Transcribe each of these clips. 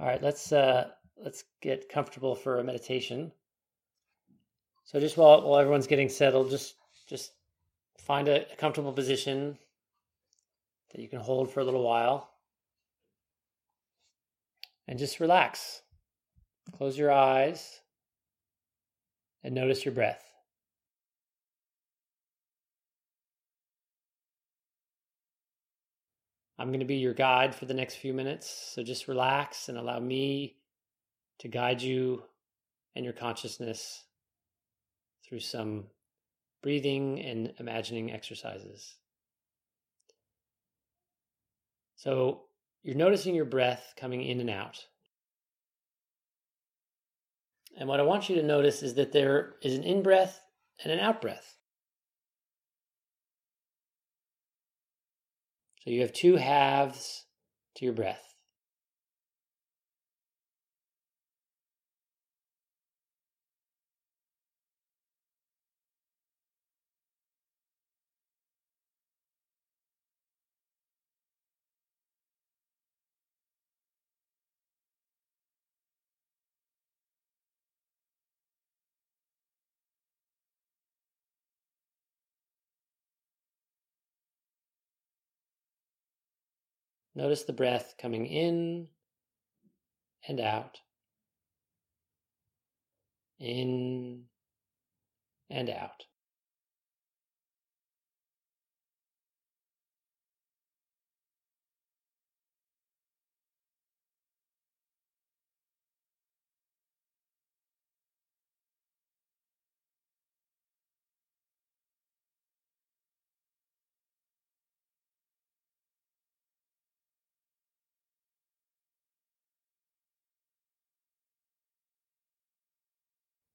All right, let's uh, let's get comfortable for a meditation. So just while while everyone's getting settled, just just find a, a comfortable position that you can hold for a little while, and just relax. Close your eyes and notice your breath. I'm going to be your guide for the next few minutes. So just relax and allow me to guide you and your consciousness through some breathing and imagining exercises. So you're noticing your breath coming in and out. And what I want you to notice is that there is an in breath and an out breath. So you have two halves to your breath. Notice the breath coming in and out, in and out.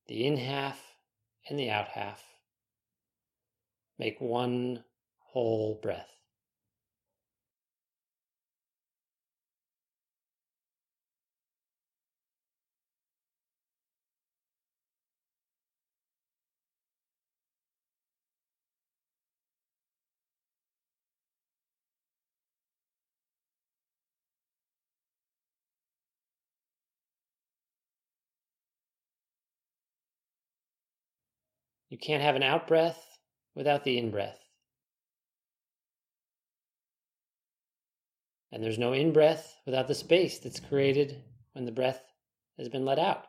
The in half and the out half make one whole breath. You can't have an out breath without the in breath. And there's no in breath without the space that's created when the breath has been let out.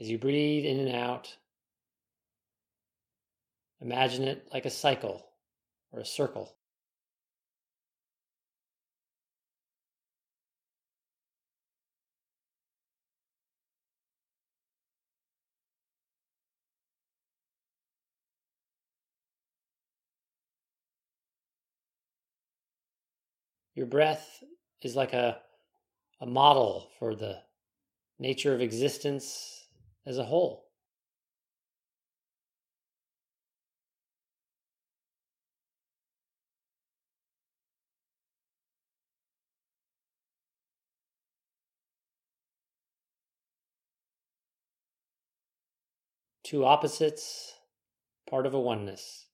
As you breathe in and out, imagine it like a cycle or a circle. Your breath is like a, a model for the nature of existence as a whole. Two opposites, part of a oneness.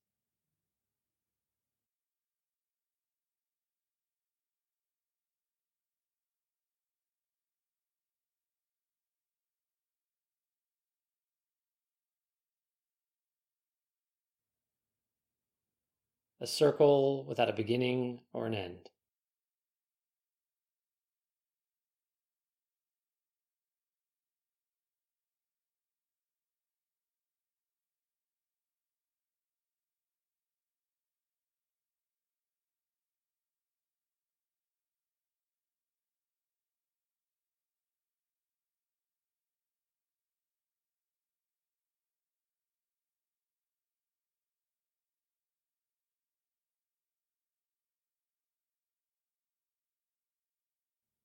A circle without a beginning or an end.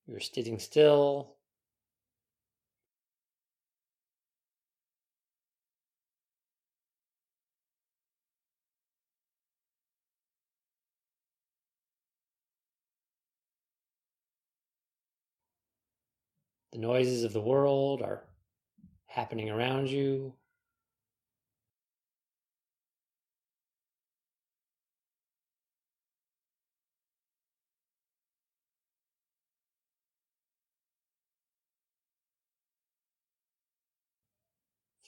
You're sitting still. The noises of the world are happening around you.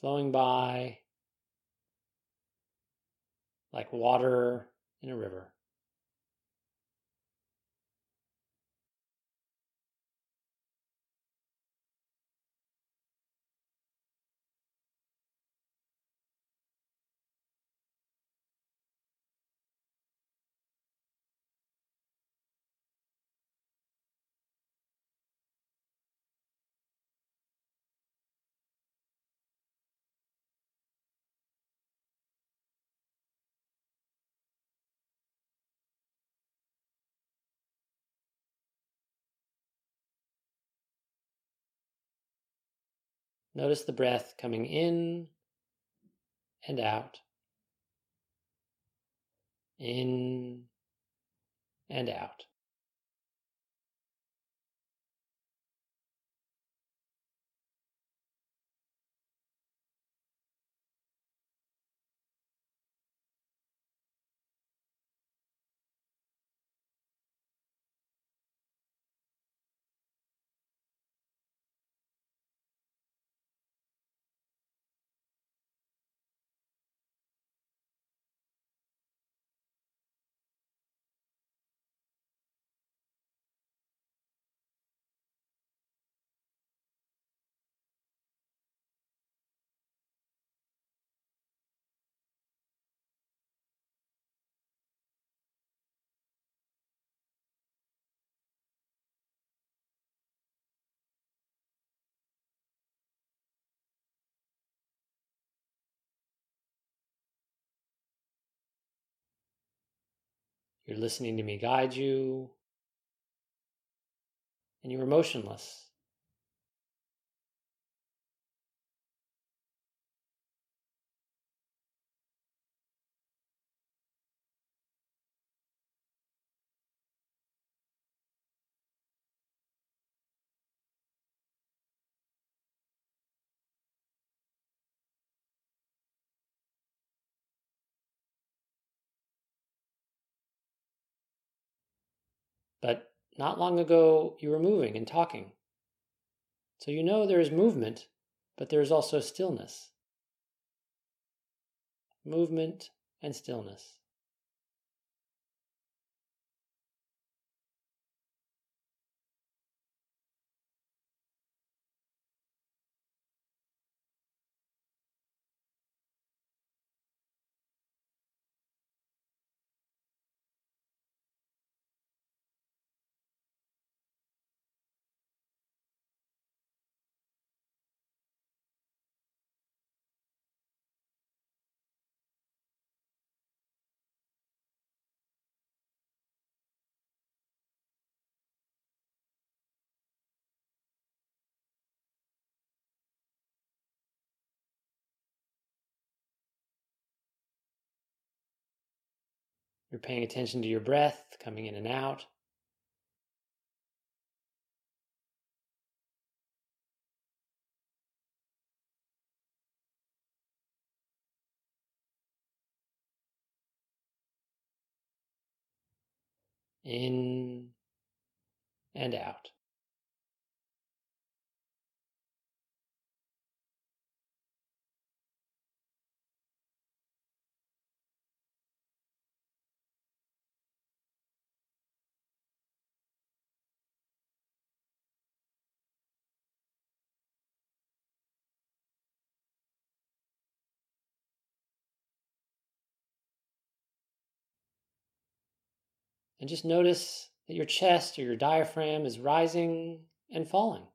Flowing by like water in a river. Notice the breath coming in and out, in and out. You're listening to me guide you, and you are motionless. But not long ago, you were moving and talking. So you know there is movement, but there is also stillness. Movement and stillness. You're paying attention to your breath coming in and out. In and out. And just notice that your chest or your diaphragm is rising and falling.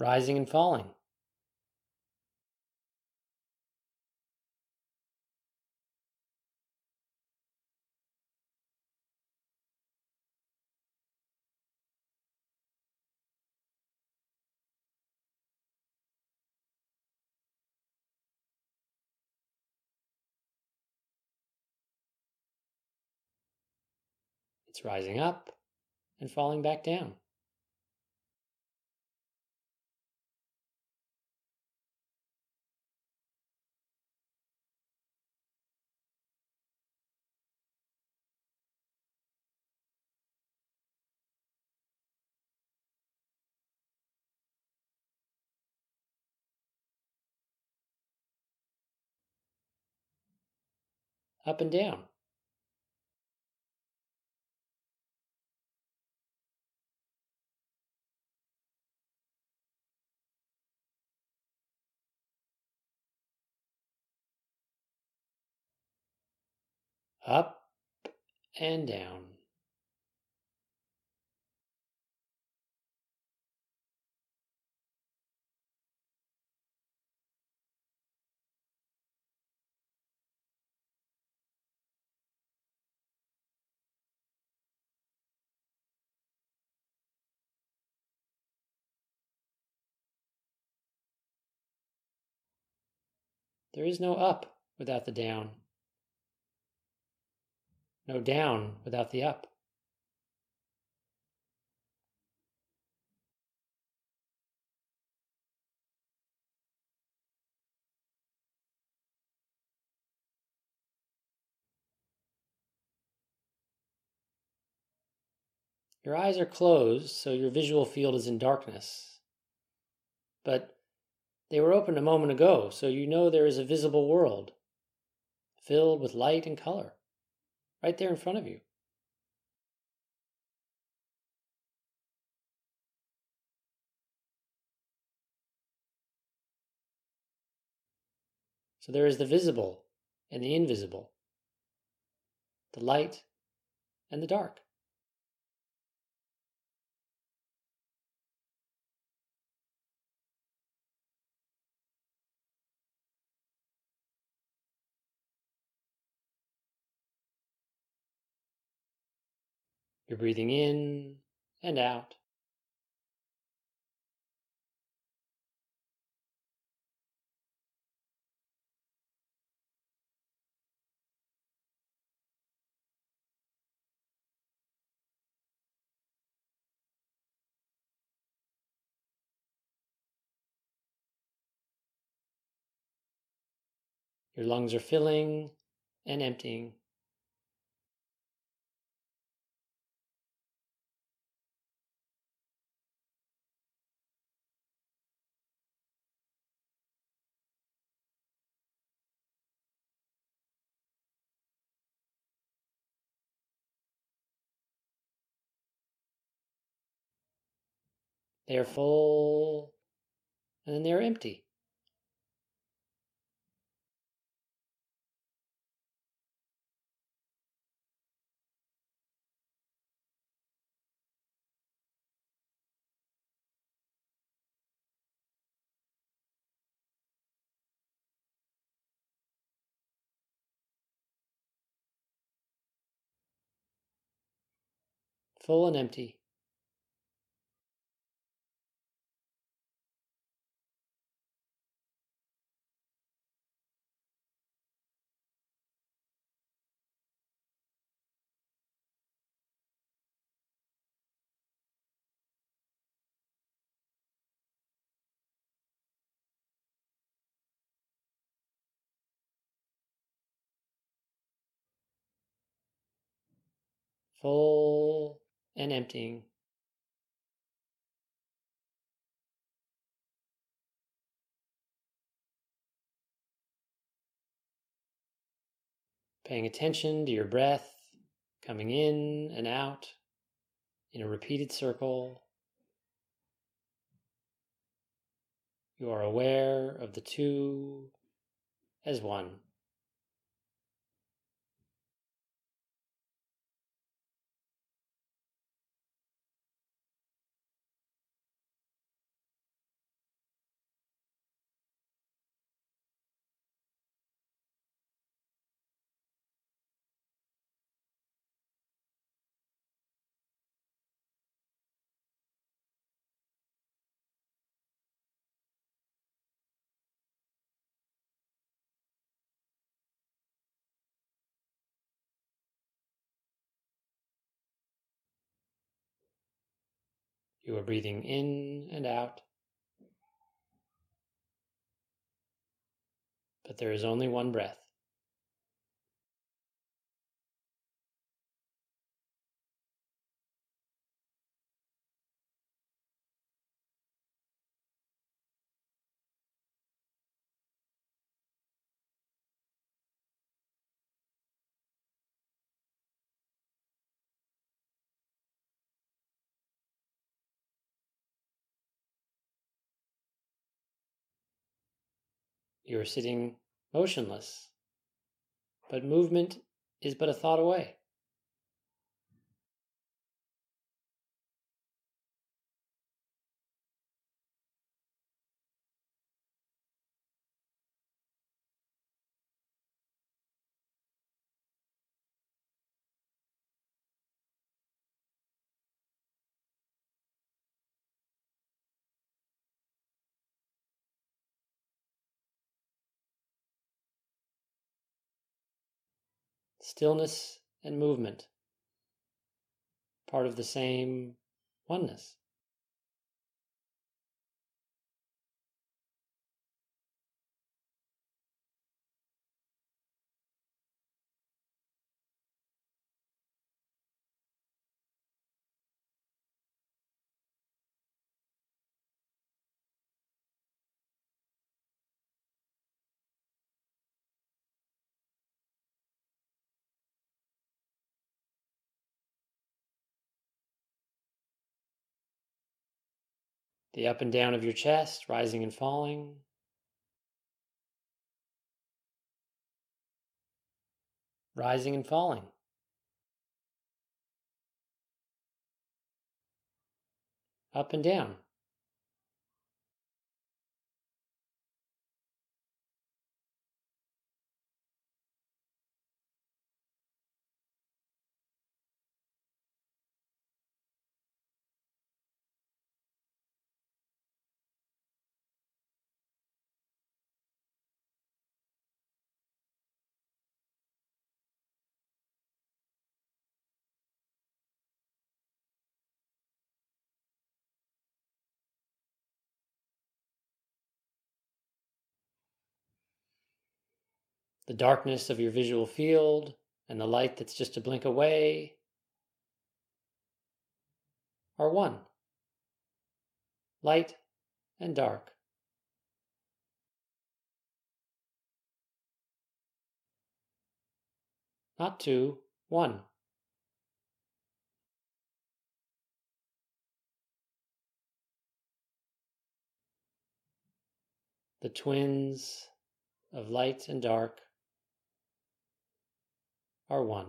rising and falling. It's rising up and falling back down. Up and down. Up and down. There is no up without the down, no down without the up. Your eyes are closed, so your visual field is in darkness. But they were open a moment ago, so you know there is a visible world filled with light and color right there in front of you. So there is the visible and the invisible, the light and the dark. You're breathing in and out. Your lungs are filling and emptying. They are full and then they are empty. Full and empty. Full and emptying. Paying attention to your breath coming in and out in a repeated circle. You are aware of the two as one. You are breathing in and out. But there is only one breath. You are sitting motionless, but movement is but a thought away. Stillness and movement, part of the same oneness. The up and down of your chest, rising and falling. Rising and falling. Up and down. The darkness of your visual field and the light that's just a blink away are one. Light and dark. Not two, one. The twins of light and dark are one.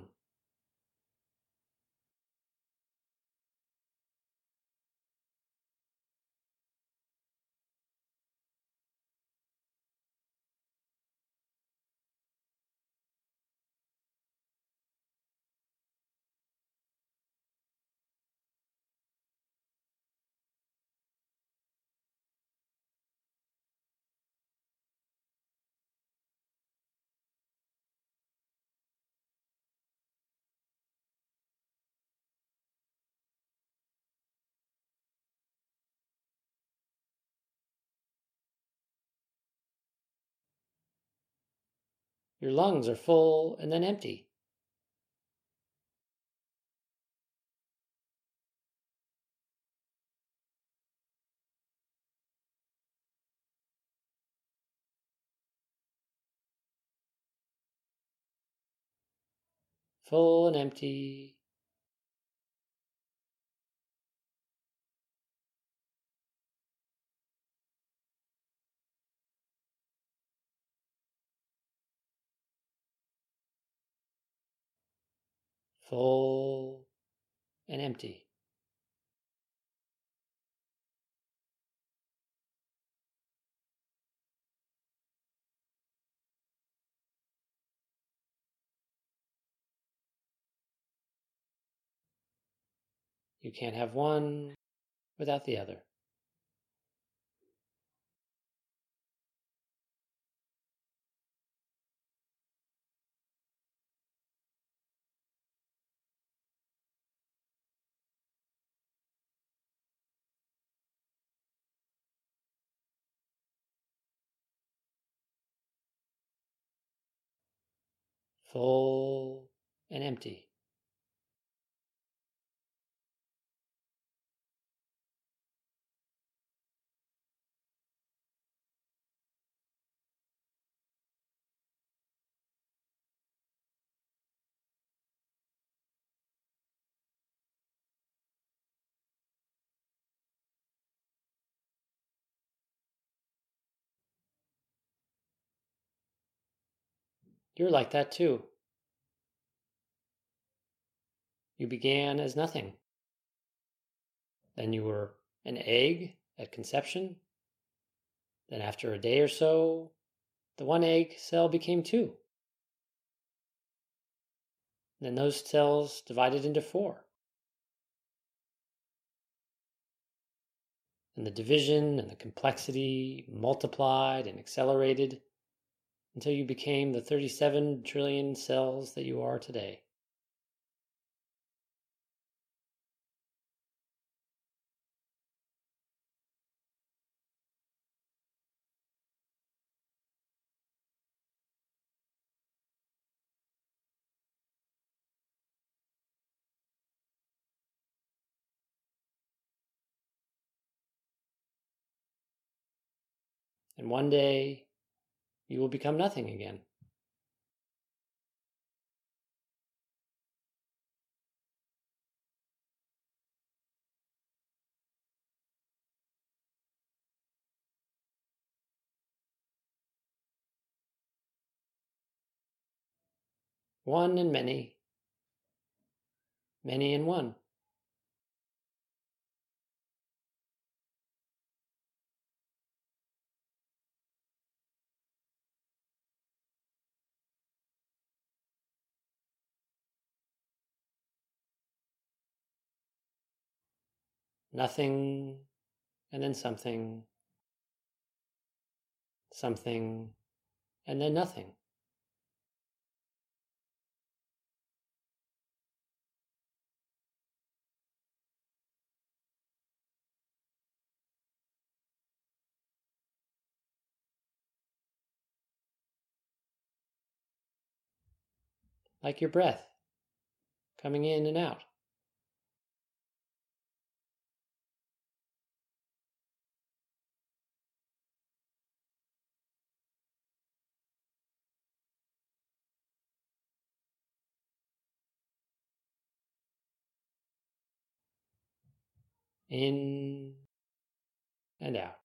Your lungs are full and then empty. Full and empty. Full and empty. You can't have one without the other. Full and empty. You're like that too. You began as nothing. Then you were an egg at conception. Then, after a day or so, the one egg cell became two. then those cells divided into four. And the division and the complexity multiplied and accelerated until you became the 37 trillion cells that you are today. And one day you will become nothing again. One and many, many and one. Nothing and then something, something and then nothing. Like your breath coming in and out. In and out.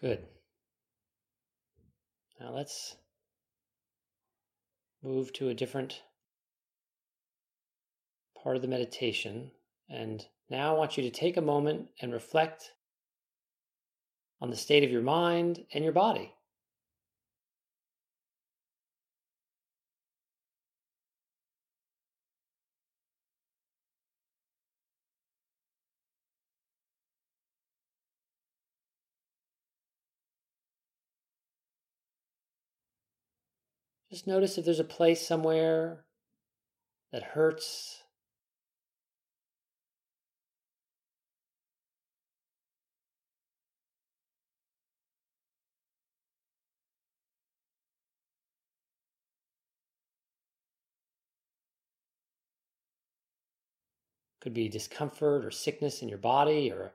Good. Now let's move to a different part of the meditation. And now I want you to take a moment and reflect on the state of your mind and your body. Just notice if there's a place somewhere that hurts. Could be discomfort or sickness in your body or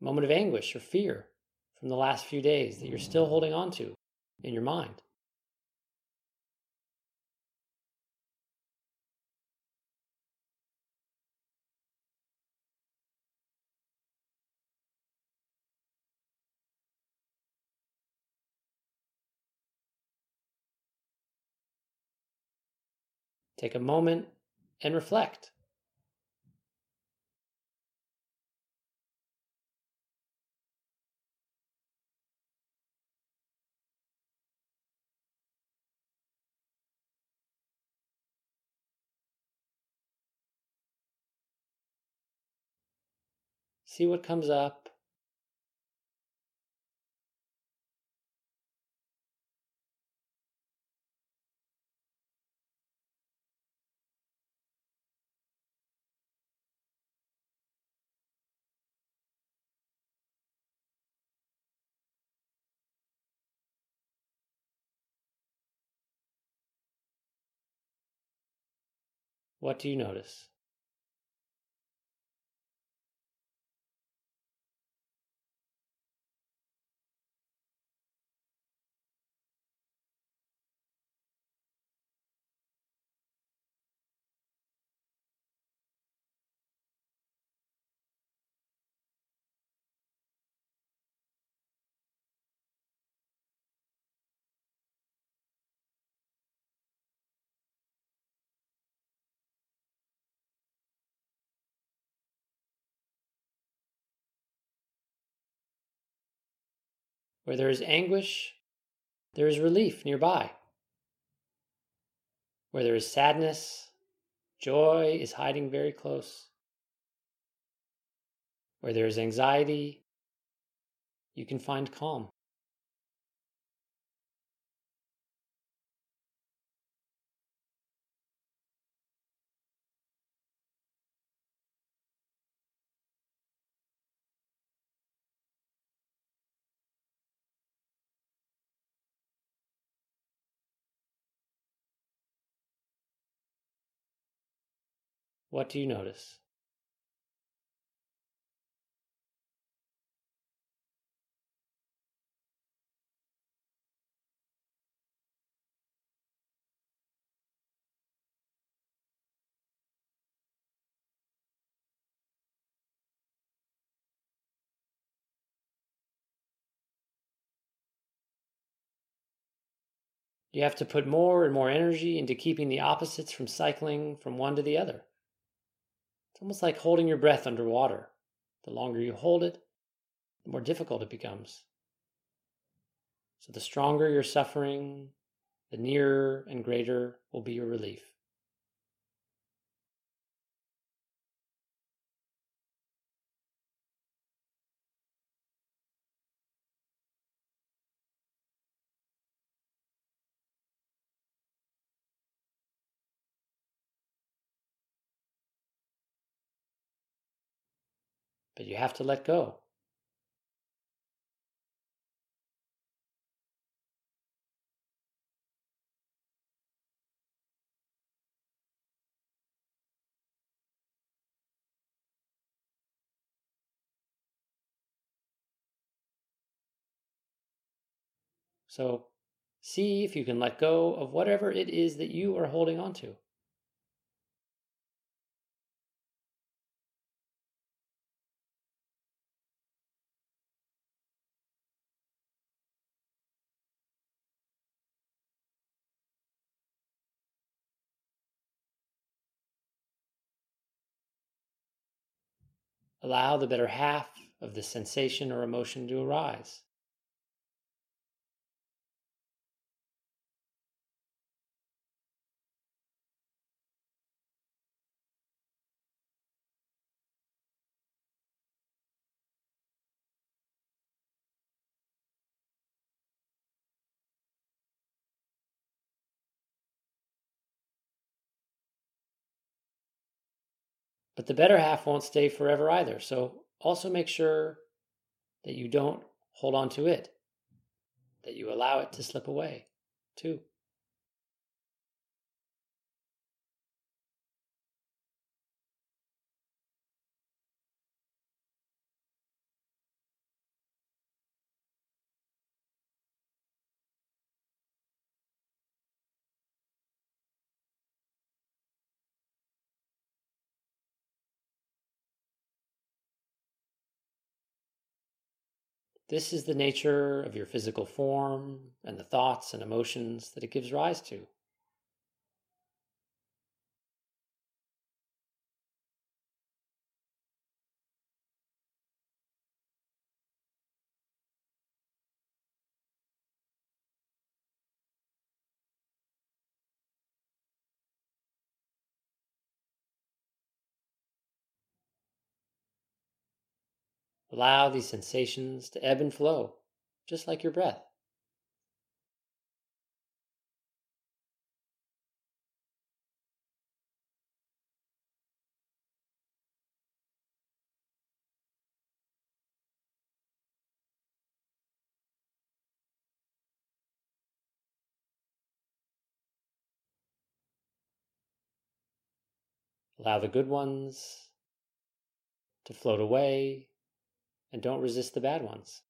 moment of anguish or fear from the last few days that you're still holding on to in your mind. Take a moment and reflect. See what comes up. What do you notice? Where there is anguish, there is relief nearby. Where there is sadness, joy is hiding very close. Where there is anxiety, you can find calm. What do you notice? You have to put more and more energy into keeping the opposites from cycling from one to the other. It's almost like holding your breath underwater. The longer you hold it, the more difficult it becomes. So, the stronger your suffering, the nearer and greater will be your relief. But you have to let go. So see if you can let go of whatever it is that you are holding on to. Allow the better half of the sensation or emotion to arise. But the better half won't stay forever either. So also make sure that you don't hold on to it, that you allow it to slip away too. This is the nature of your physical form and the thoughts and emotions that it gives rise to. Allow these sensations to ebb and flow, just like your breath. Allow the good ones to float away and don't resist the bad ones.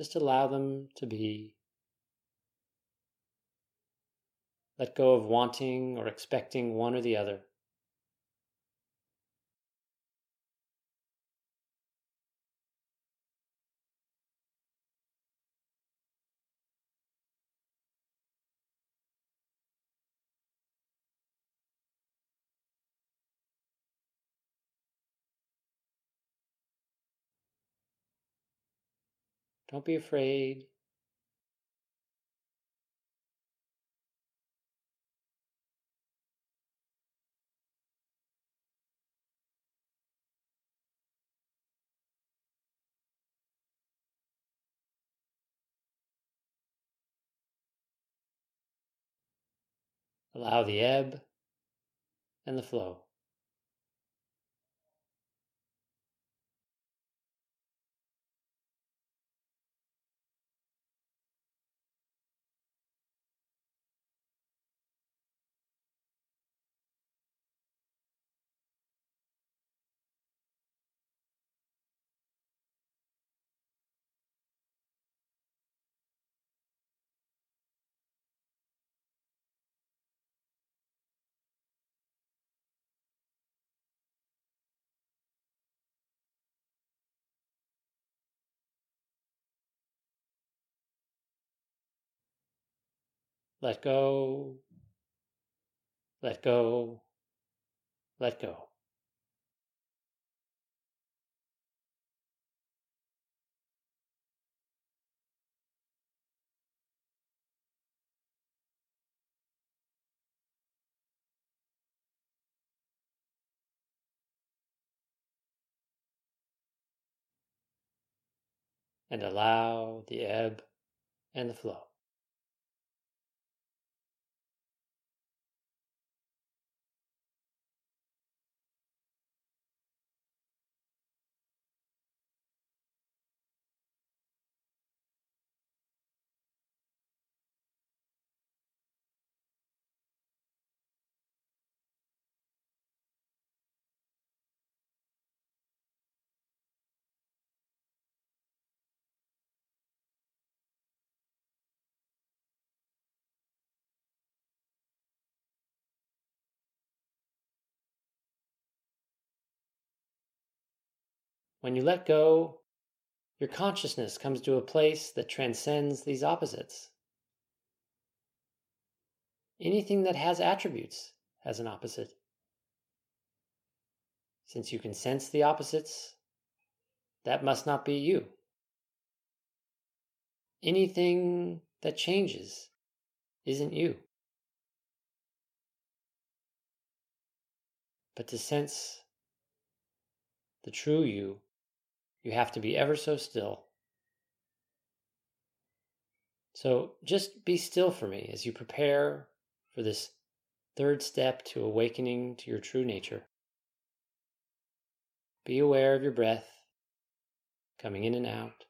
Just allow them to be. Let go of wanting or expecting one or the other. Don't be afraid. Allow the ebb and the flow. Let go, let go, let go. And allow the ebb and the flow. When you let go, your consciousness comes to a place that transcends these opposites. Anything that has attributes has an opposite. Since you can sense the opposites, that must not be you. Anything that changes isn't you. But to sense the true you, you have to be ever so still. So just be still for me as you prepare for this third step to awakening to your true nature. Be aware of your breath coming in and out.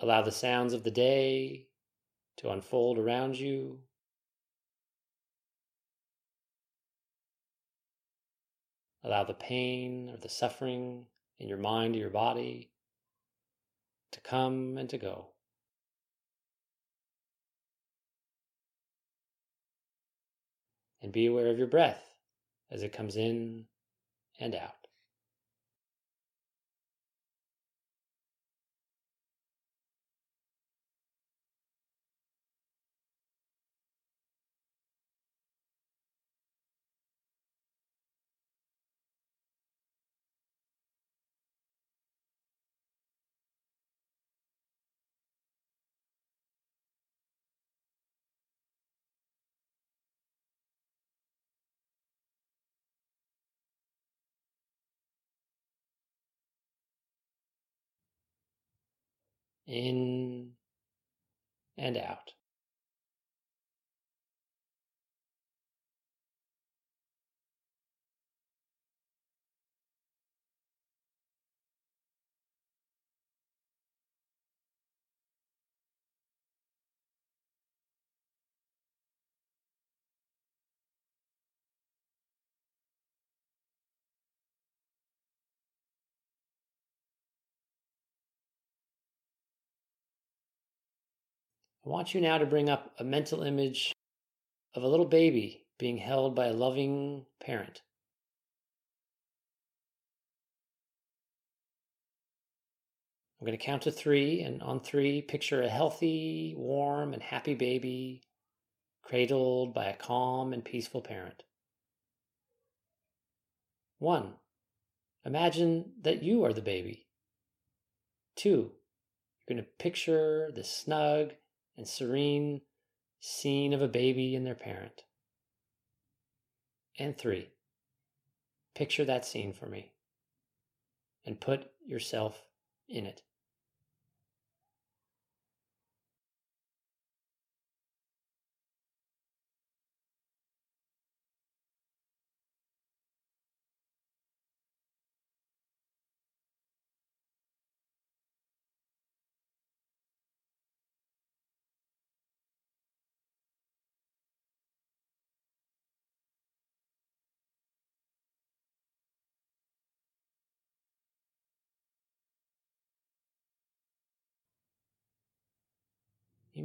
Allow the sounds of the day to unfold around you. Allow the pain or the suffering in your mind or your body to come and to go. And be aware of your breath as it comes in and out. In and out. I want you now to bring up a mental image of a little baby being held by a loving parent. I'm going to count to three, and on three, picture a healthy, warm, and happy baby cradled by a calm and peaceful parent. One, imagine that you are the baby. Two, you're going to picture the snug and serene scene of a baby and their parent. And three, picture that scene for me and put yourself in it.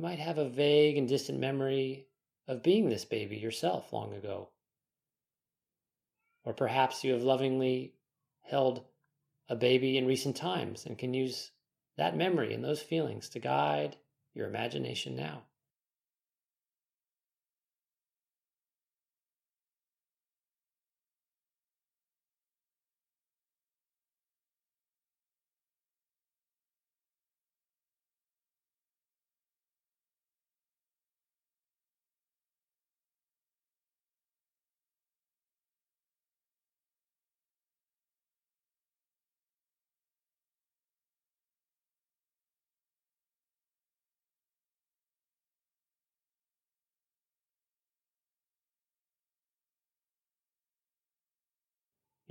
Might have a vague and distant memory of being this baby yourself long ago. Or perhaps you have lovingly held a baby in recent times and can use that memory and those feelings to guide your imagination now.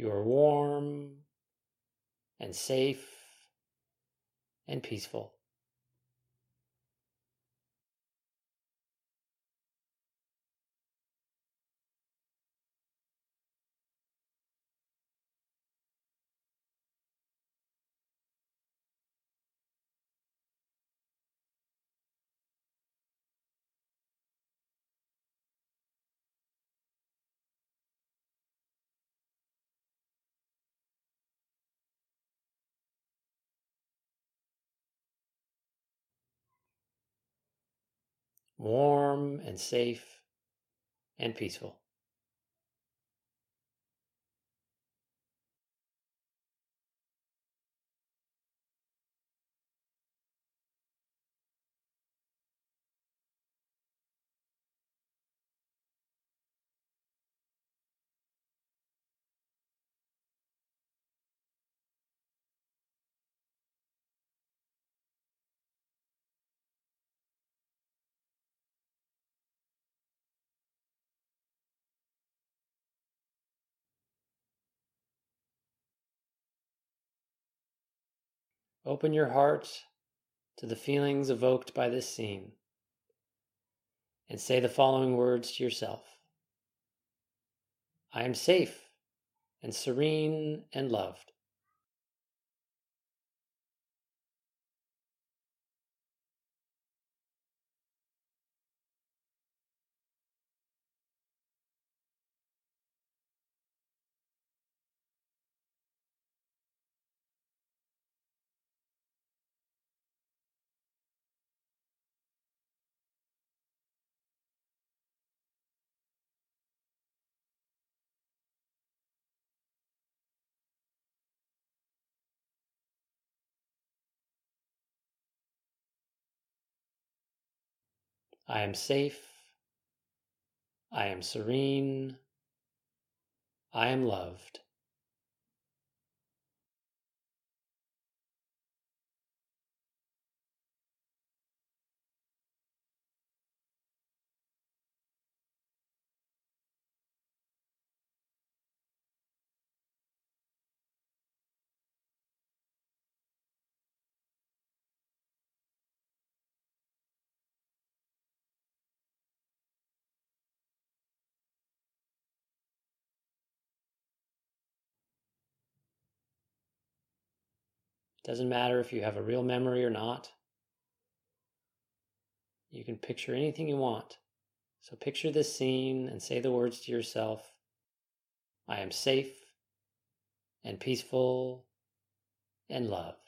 You are warm and safe and peaceful. Warm and safe and peaceful. Open your heart to the feelings evoked by this scene and say the following words to yourself I am safe and serene and loved. I am safe. I am serene. I am loved. Doesn't matter if you have a real memory or not. You can picture anything you want. So picture this scene and say the words to yourself I am safe and peaceful and loved.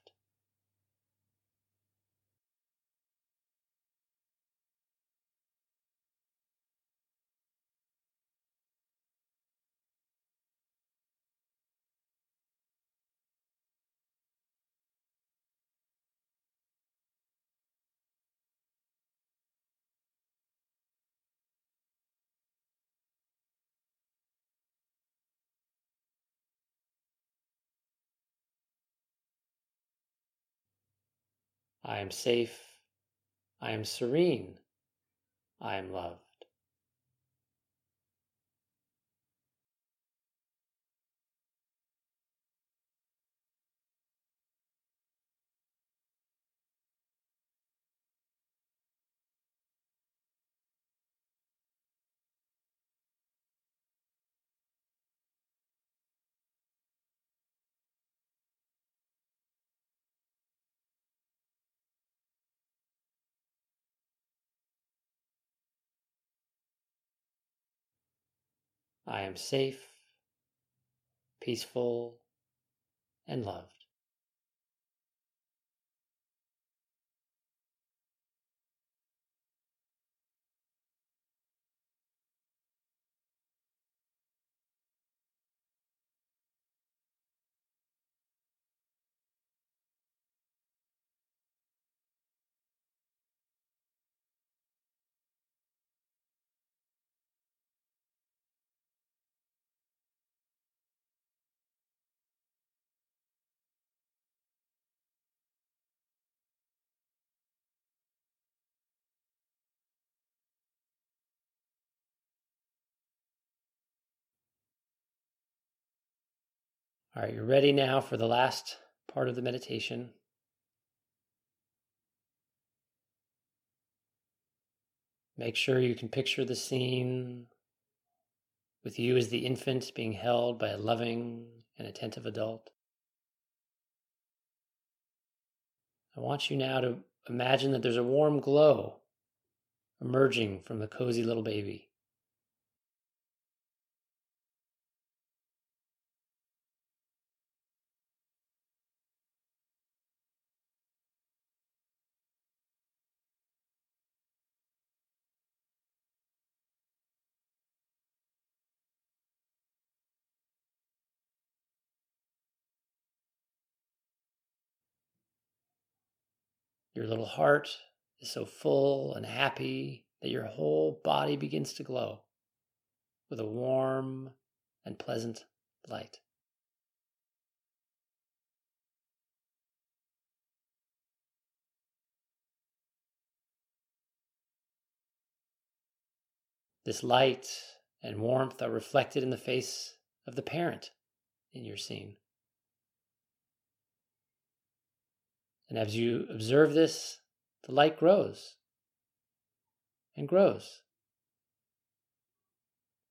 I am safe. I am serene. I am loved. I am safe, peaceful, and loved. All right, you're ready now for the last part of the meditation. Make sure you can picture the scene with you as the infant being held by a loving and attentive adult. I want you now to imagine that there's a warm glow emerging from the cozy little baby. Your little heart is so full and happy that your whole body begins to glow with a warm and pleasant light. This light and warmth are reflected in the face of the parent in your scene. And as you observe this, the light grows and grows.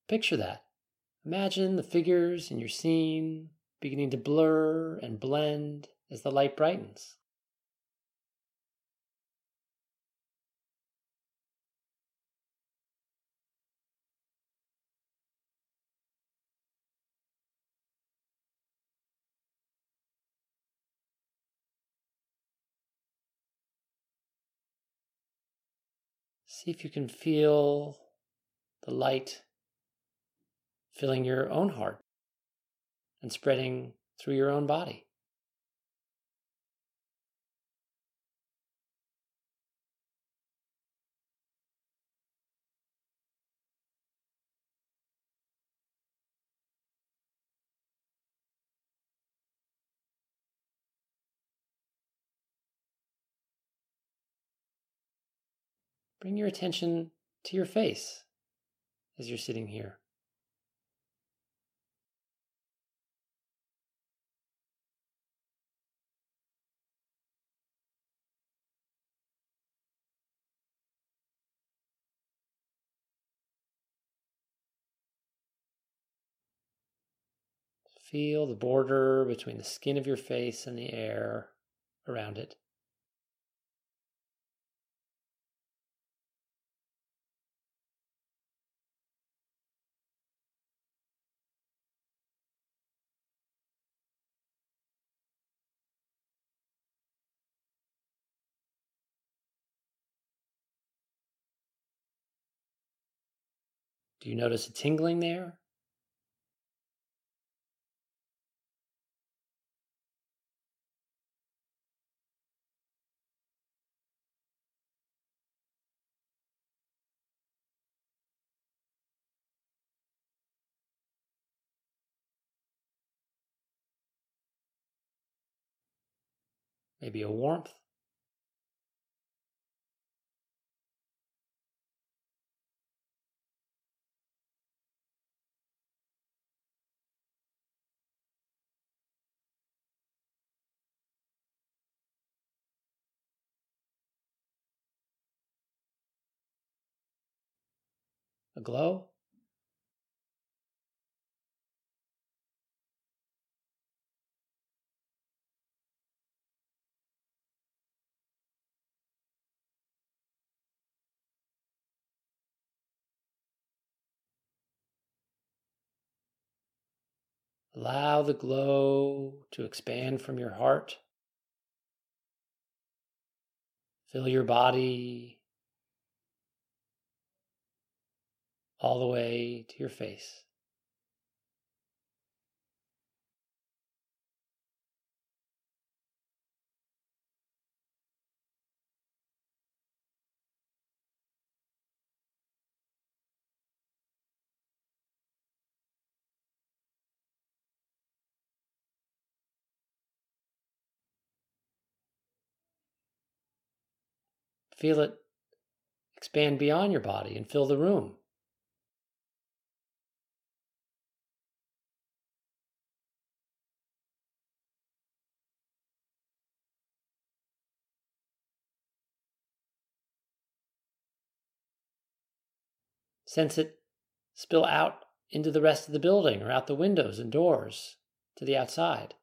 Picture that. Imagine the figures in your scene beginning to blur and blend as the light brightens. See if you can feel the light filling your own heart and spreading through your own body. Bring your attention to your face as you're sitting here. Feel the border between the skin of your face and the air around it. Do you notice a tingling there? Maybe a warmth? Glow? Allow the glow to expand from your heart. Fill your body all the way to your face. Feel it expand beyond your body and fill the room. Sense it spill out into the rest of the building or out the windows and doors to the outside.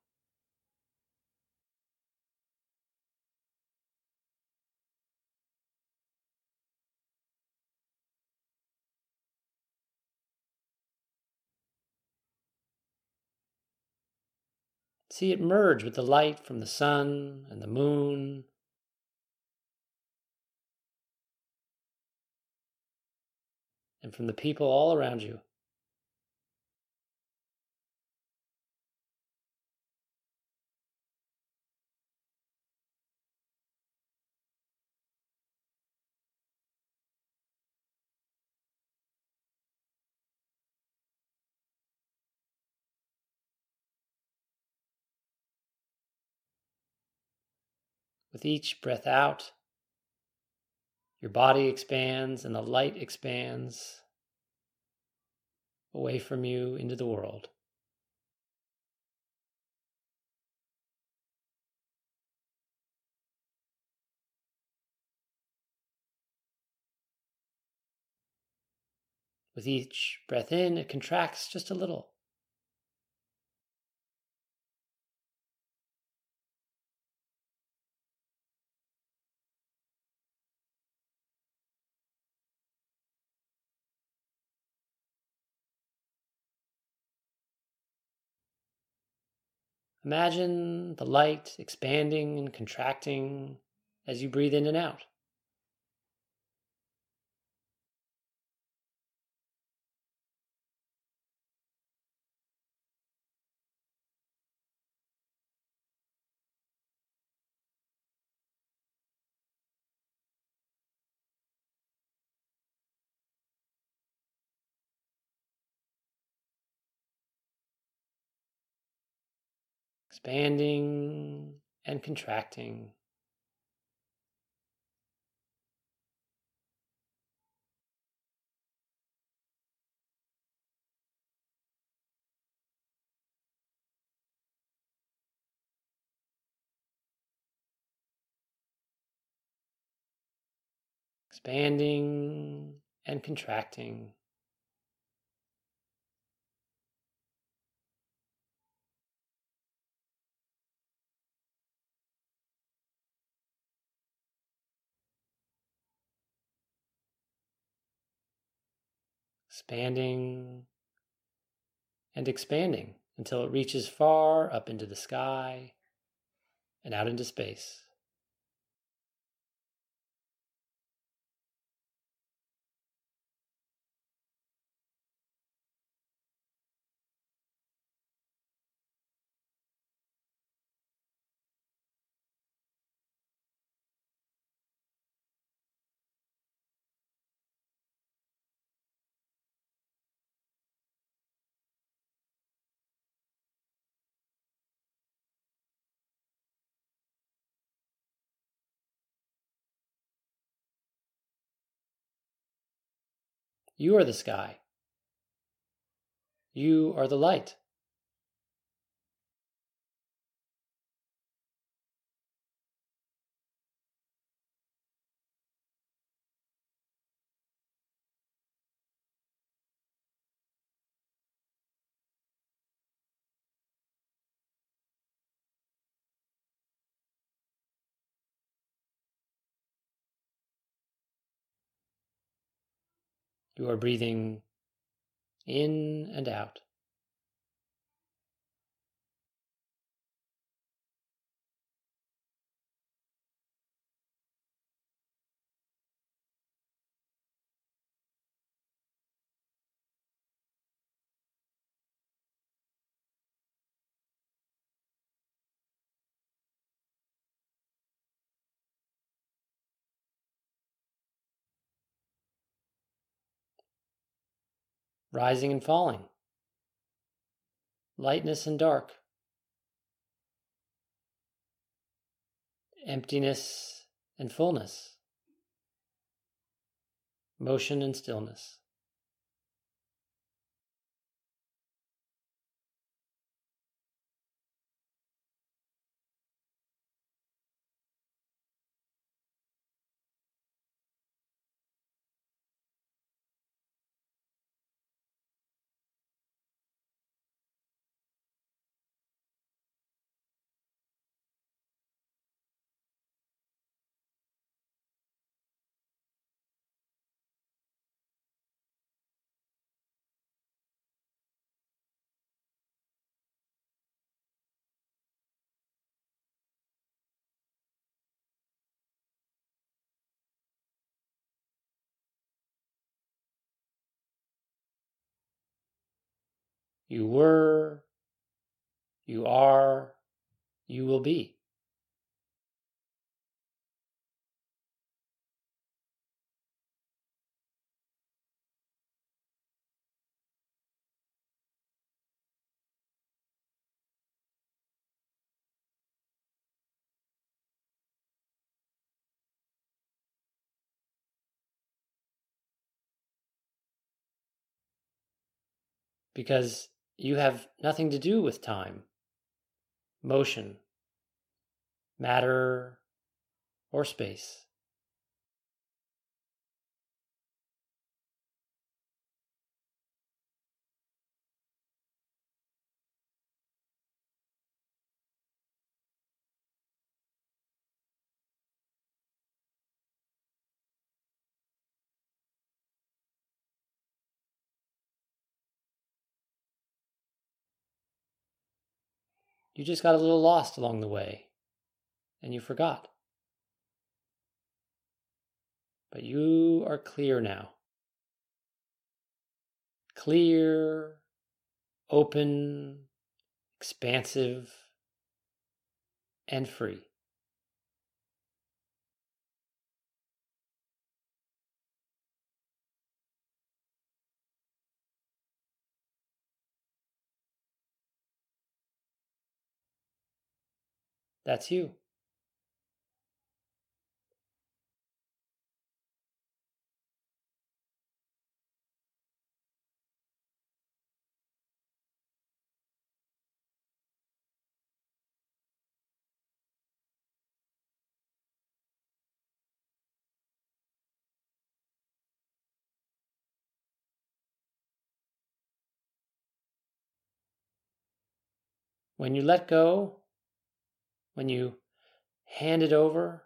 See it merge with the light from the sun and the moon. And from the people all around you. With each breath out, your body expands and the light expands away from you into the world. With each breath in, it contracts just a little. Imagine the light expanding and contracting as you breathe in and out. Expanding and contracting. Expanding and contracting. Expanding and expanding until it reaches far up into the sky and out into space. You are the sky. You are the light. You are breathing in and out. Rising and falling, lightness and dark, emptiness and fullness, motion and stillness. You were, you are, you will be. Because you have nothing to do with time, motion, matter, or space. You just got a little lost along the way and you forgot. But you are clear now. Clear, open, expansive, and free. That's you. When you let go, when you hand it over,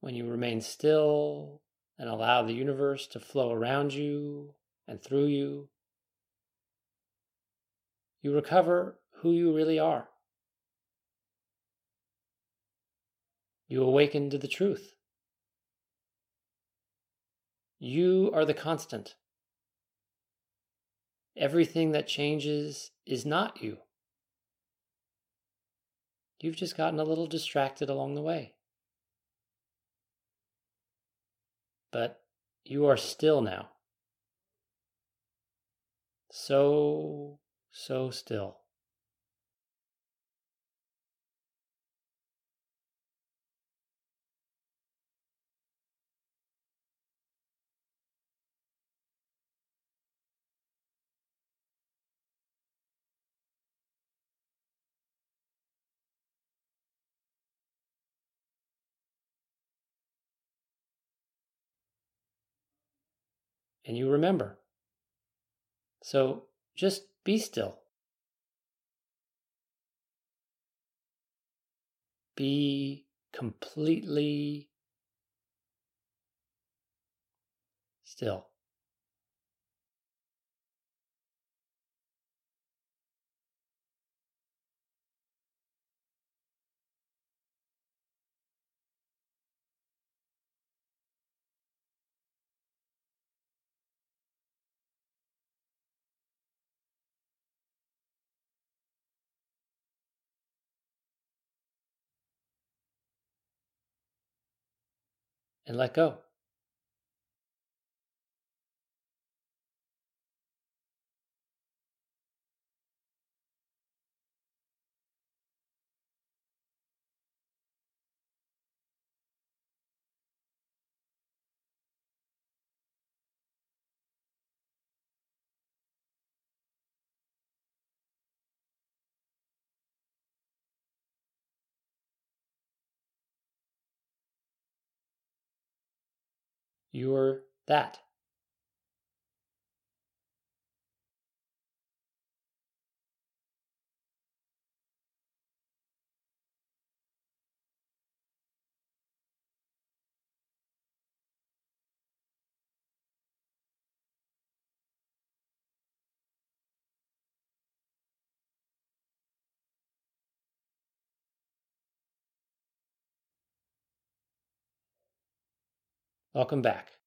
when you remain still and allow the universe to flow around you and through you, you recover who you really are. You awaken to the truth. You are the constant. Everything that changes is not you. You've just gotten a little distracted along the way. But you are still now. So, so still. And you remember. So just be still. Be completely still. And let go. You're that. Welcome back.